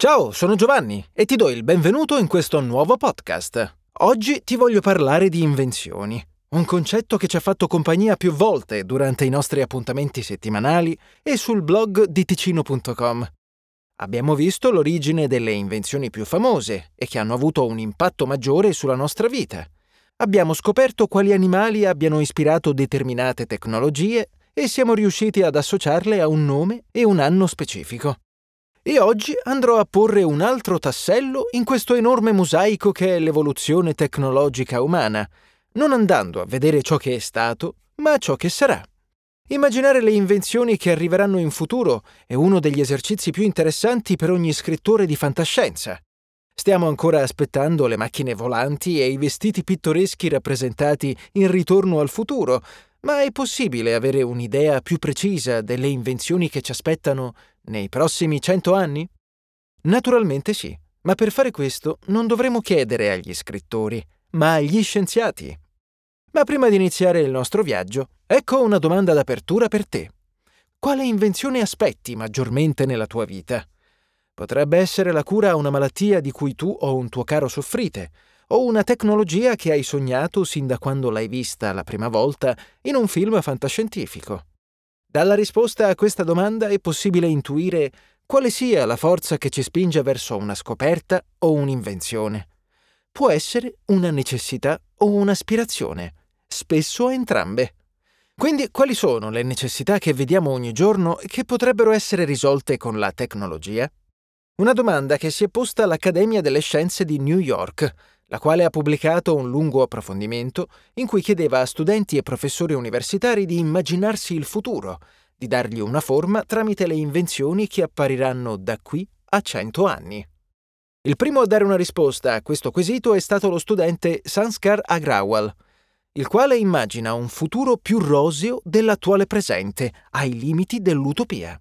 Ciao, sono Giovanni e ti do il benvenuto in questo nuovo podcast. Oggi ti voglio parlare di invenzioni, un concetto che ci ha fatto compagnia più volte durante i nostri appuntamenti settimanali e sul blog di ticino.com. Abbiamo visto l'origine delle invenzioni più famose e che hanno avuto un impatto maggiore sulla nostra vita. Abbiamo scoperto quali animali abbiano ispirato determinate tecnologie e siamo riusciti ad associarle a un nome e un anno specifico. E oggi andrò a porre un altro tassello in questo enorme mosaico che è l'evoluzione tecnologica umana, non andando a vedere ciò che è stato, ma ciò che sarà. Immaginare le invenzioni che arriveranno in futuro è uno degli esercizi più interessanti per ogni scrittore di fantascienza. Stiamo ancora aspettando le macchine volanti e i vestiti pittoreschi rappresentati in Ritorno al futuro, ma è possibile avere un'idea più precisa delle invenzioni che ci aspettano nei prossimi cento anni? Naturalmente sì, ma per fare questo non dovremo chiedere agli scrittori, ma agli scienziati. Ma prima di iniziare il nostro viaggio, ecco una domanda d'apertura per te. Quale invenzione aspetti maggiormente nella tua vita? Potrebbe essere la cura a una malattia di cui tu o un tuo caro soffrite, o una tecnologia che hai sognato sin da quando l'hai vista la prima volta in un film fantascientifico. Dalla risposta a questa domanda è possibile intuire quale sia la forza che ci spinge verso una scoperta o un'invenzione. Può essere una necessità o un'aspirazione, spesso entrambe. Quindi quali sono le necessità che vediamo ogni giorno e che potrebbero essere risolte con la tecnologia? Una domanda che si è posta all'Accademia delle Scienze di New York, la quale ha pubblicato un lungo approfondimento in cui chiedeva a studenti e professori universitari di immaginarsi il futuro, di dargli una forma tramite le invenzioni che appariranno da qui a cento anni. Il primo a dare una risposta a questo quesito è stato lo studente Sanskar Agrawal, il quale immagina un futuro più roseo dell'attuale presente, ai limiti dell'utopia.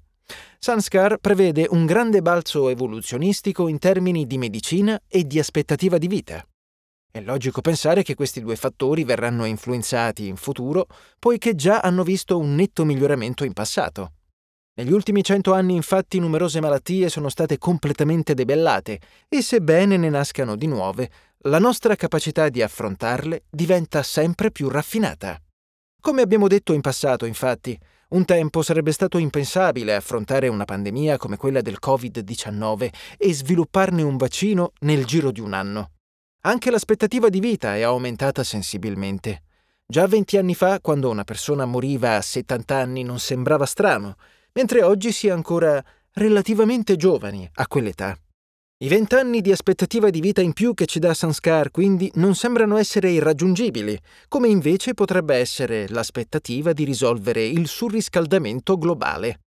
Sanskar prevede un grande balzo evoluzionistico in termini di medicina e di aspettativa di vita. È logico pensare che questi due fattori verranno influenzati in futuro, poiché già hanno visto un netto miglioramento in passato. Negli ultimi cento anni infatti numerose malattie sono state completamente debellate e sebbene ne nascano di nuove, la nostra capacità di affrontarle diventa sempre più raffinata. Come abbiamo detto in passato, infatti, un tempo sarebbe stato impensabile affrontare una pandemia come quella del Covid-19 e svilupparne un vaccino nel giro di un anno. Anche l'aspettativa di vita è aumentata sensibilmente. Già 20 anni fa, quando una persona moriva a 70 anni, non sembrava strano, mentre oggi si è ancora relativamente giovani a quell'età. I vent'anni di aspettativa di vita in più che ci dà Sanskar quindi non sembrano essere irraggiungibili, come invece potrebbe essere l'aspettativa di risolvere il surriscaldamento globale.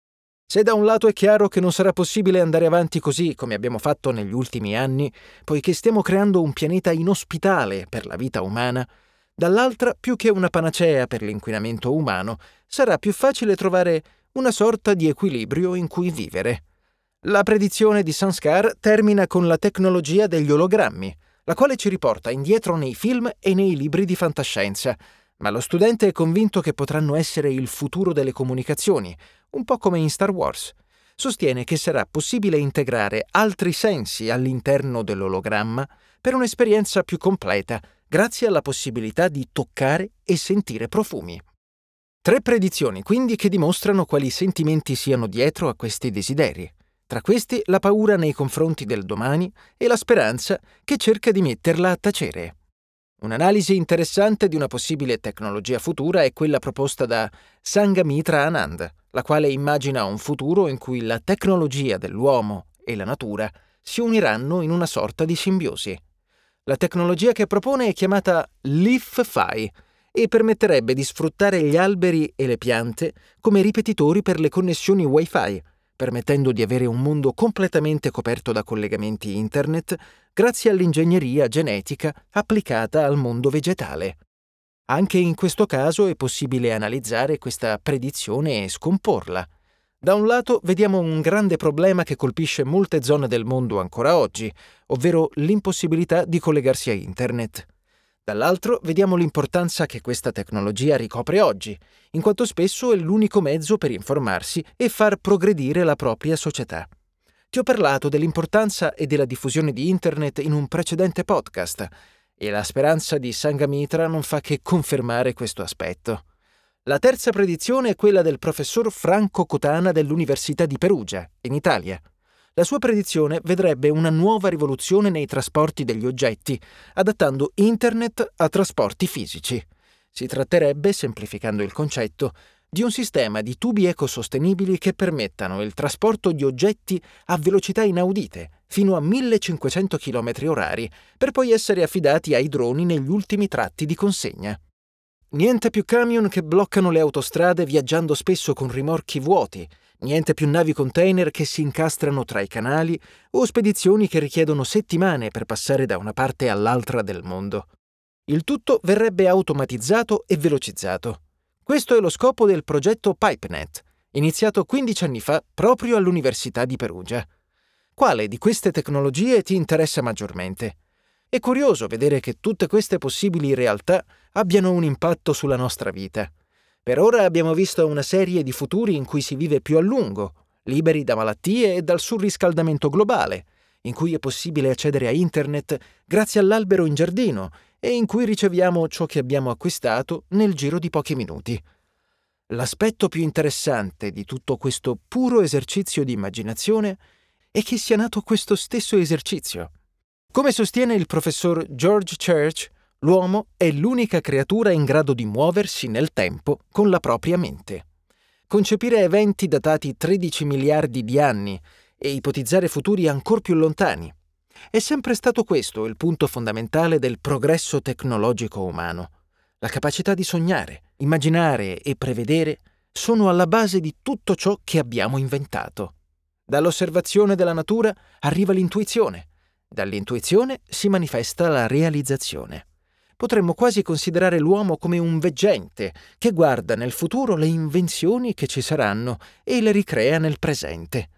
Se da un lato è chiaro che non sarà possibile andare avanti così come abbiamo fatto negli ultimi anni, poiché stiamo creando un pianeta inospitale per la vita umana, dall'altra, più che una panacea per l'inquinamento umano, sarà più facile trovare una sorta di equilibrio in cui vivere. La predizione di Sanskar termina con la tecnologia degli ologrammi, la quale ci riporta indietro nei film e nei libri di fantascienza, ma lo studente è convinto che potranno essere il futuro delle comunicazioni, un po' come in Star Wars. Sostiene che sarà possibile integrare altri sensi all'interno dell'ologramma per un'esperienza più completa, grazie alla possibilità di toccare e sentire profumi. Tre predizioni quindi che dimostrano quali sentimenti siano dietro a questi desideri. Tra questi la paura nei confronti del domani e la speranza che cerca di metterla a tacere. Un'analisi interessante di una possibile tecnologia futura è quella proposta da Sangamitra Anand, la quale immagina un futuro in cui la tecnologia dell'uomo e la natura si uniranno in una sorta di simbiosi. La tecnologia che propone è chiamata LeafFi e permetterebbe di sfruttare gli alberi e le piante come ripetitori per le connessioni Wi-Fi, permettendo di avere un mondo completamente coperto da collegamenti internet grazie all'ingegneria genetica applicata al mondo vegetale. Anche in questo caso è possibile analizzare questa predizione e scomporla. Da un lato vediamo un grande problema che colpisce molte zone del mondo ancora oggi, ovvero l'impossibilità di collegarsi a Internet. Dall'altro vediamo l'importanza che questa tecnologia ricopre oggi, in quanto spesso è l'unico mezzo per informarsi e far progredire la propria società. Ti ho parlato dell'importanza e della diffusione di Internet in un precedente podcast e la speranza di Sangamitra non fa che confermare questo aspetto. La terza predizione è quella del professor Franco Cotana dell'Università di Perugia, in Italia. La sua predizione vedrebbe una nuova rivoluzione nei trasporti degli oggetti, adattando Internet a trasporti fisici. Si tratterebbe, semplificando il concetto, di un sistema di tubi ecosostenibili che permettano il trasporto di oggetti a velocità inaudite, fino a 1500 km orari, per poi essere affidati ai droni negli ultimi tratti di consegna. Niente più camion che bloccano le autostrade viaggiando spesso con rimorchi vuoti, niente più navi container che si incastrano tra i canali o spedizioni che richiedono settimane per passare da una parte all'altra del mondo. Il tutto verrebbe automatizzato e velocizzato. Questo è lo scopo del progetto PipeNet, iniziato 15 anni fa proprio all'Università di Perugia. Quale di queste tecnologie ti interessa maggiormente? È curioso vedere che tutte queste possibili realtà abbiano un impatto sulla nostra vita. Per ora abbiamo visto una serie di futuri in cui si vive più a lungo, liberi da malattie e dal surriscaldamento globale, in cui è possibile accedere a Internet grazie all'albero in giardino e in cui riceviamo ciò che abbiamo acquistato nel giro di pochi minuti. L'aspetto più interessante di tutto questo puro esercizio di immaginazione è che sia nato questo stesso esercizio come sostiene il professor George Church, l'uomo è l'unica creatura in grado di muoversi nel tempo con la propria mente. Concepire eventi datati 13 miliardi di anni e ipotizzare futuri ancor più lontani. È sempre stato questo il punto fondamentale del progresso tecnologico umano. La capacità di sognare, immaginare e prevedere sono alla base di tutto ciò che abbiamo inventato. Dall'osservazione della natura arriva l'intuizione, Dall'intuizione si manifesta la realizzazione. Potremmo quasi considerare l'uomo come un veggente che guarda nel futuro le invenzioni che ci saranno e le ricrea nel presente.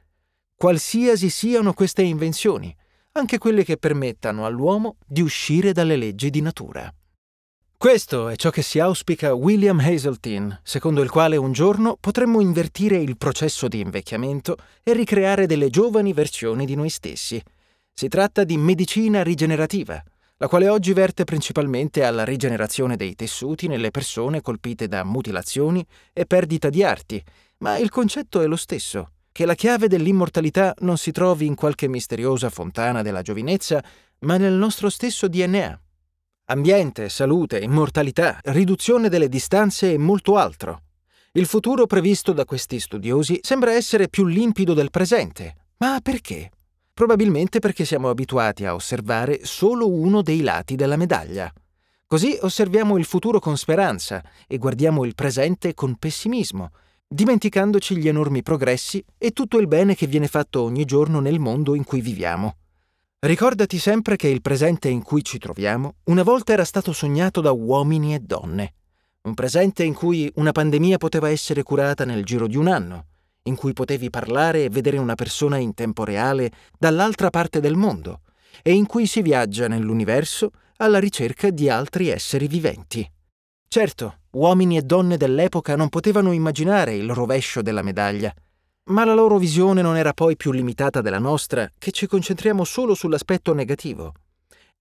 Qualsiasi siano queste invenzioni, anche quelle che permettano all'uomo di uscire dalle leggi di natura. Questo è ciò che si auspica William Hazeltine, secondo il quale un giorno potremmo invertire il processo di invecchiamento e ricreare delle giovani versioni di noi stessi, si tratta di medicina rigenerativa, la quale oggi verte principalmente alla rigenerazione dei tessuti nelle persone colpite da mutilazioni e perdita di arti, ma il concetto è lo stesso, che la chiave dell'immortalità non si trovi in qualche misteriosa fontana della giovinezza, ma nel nostro stesso DNA. Ambiente, salute, immortalità, riduzione delle distanze e molto altro. Il futuro previsto da questi studiosi sembra essere più limpido del presente. Ma perché? Probabilmente perché siamo abituati a osservare solo uno dei lati della medaglia. Così osserviamo il futuro con speranza e guardiamo il presente con pessimismo, dimenticandoci gli enormi progressi e tutto il bene che viene fatto ogni giorno nel mondo in cui viviamo. Ricordati sempre che il presente in cui ci troviamo una volta era stato sognato da uomini e donne. Un presente in cui una pandemia poteva essere curata nel giro di un anno, in cui potevi parlare e vedere una persona in tempo reale dall'altra parte del mondo e in cui si viaggia nell'universo alla ricerca di altri esseri viventi. Certo, uomini e donne dell'epoca non potevano immaginare il rovescio della medaglia, ma la loro visione non era poi più limitata della nostra, che ci concentriamo solo sull'aspetto negativo.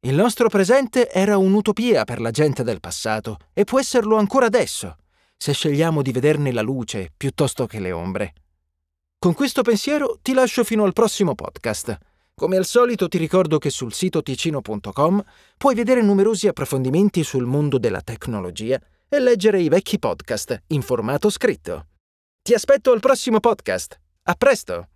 Il nostro presente era un'utopia per la gente del passato e può esserlo ancora adesso, se scegliamo di vederne la luce piuttosto che le ombre. Con questo pensiero ti lascio fino al prossimo podcast. Come al solito ti ricordo che sul sito ticino.com puoi vedere numerosi approfondimenti sul mondo della tecnologia e leggere i vecchi podcast in formato scritto. Ti aspetto al prossimo podcast. A presto!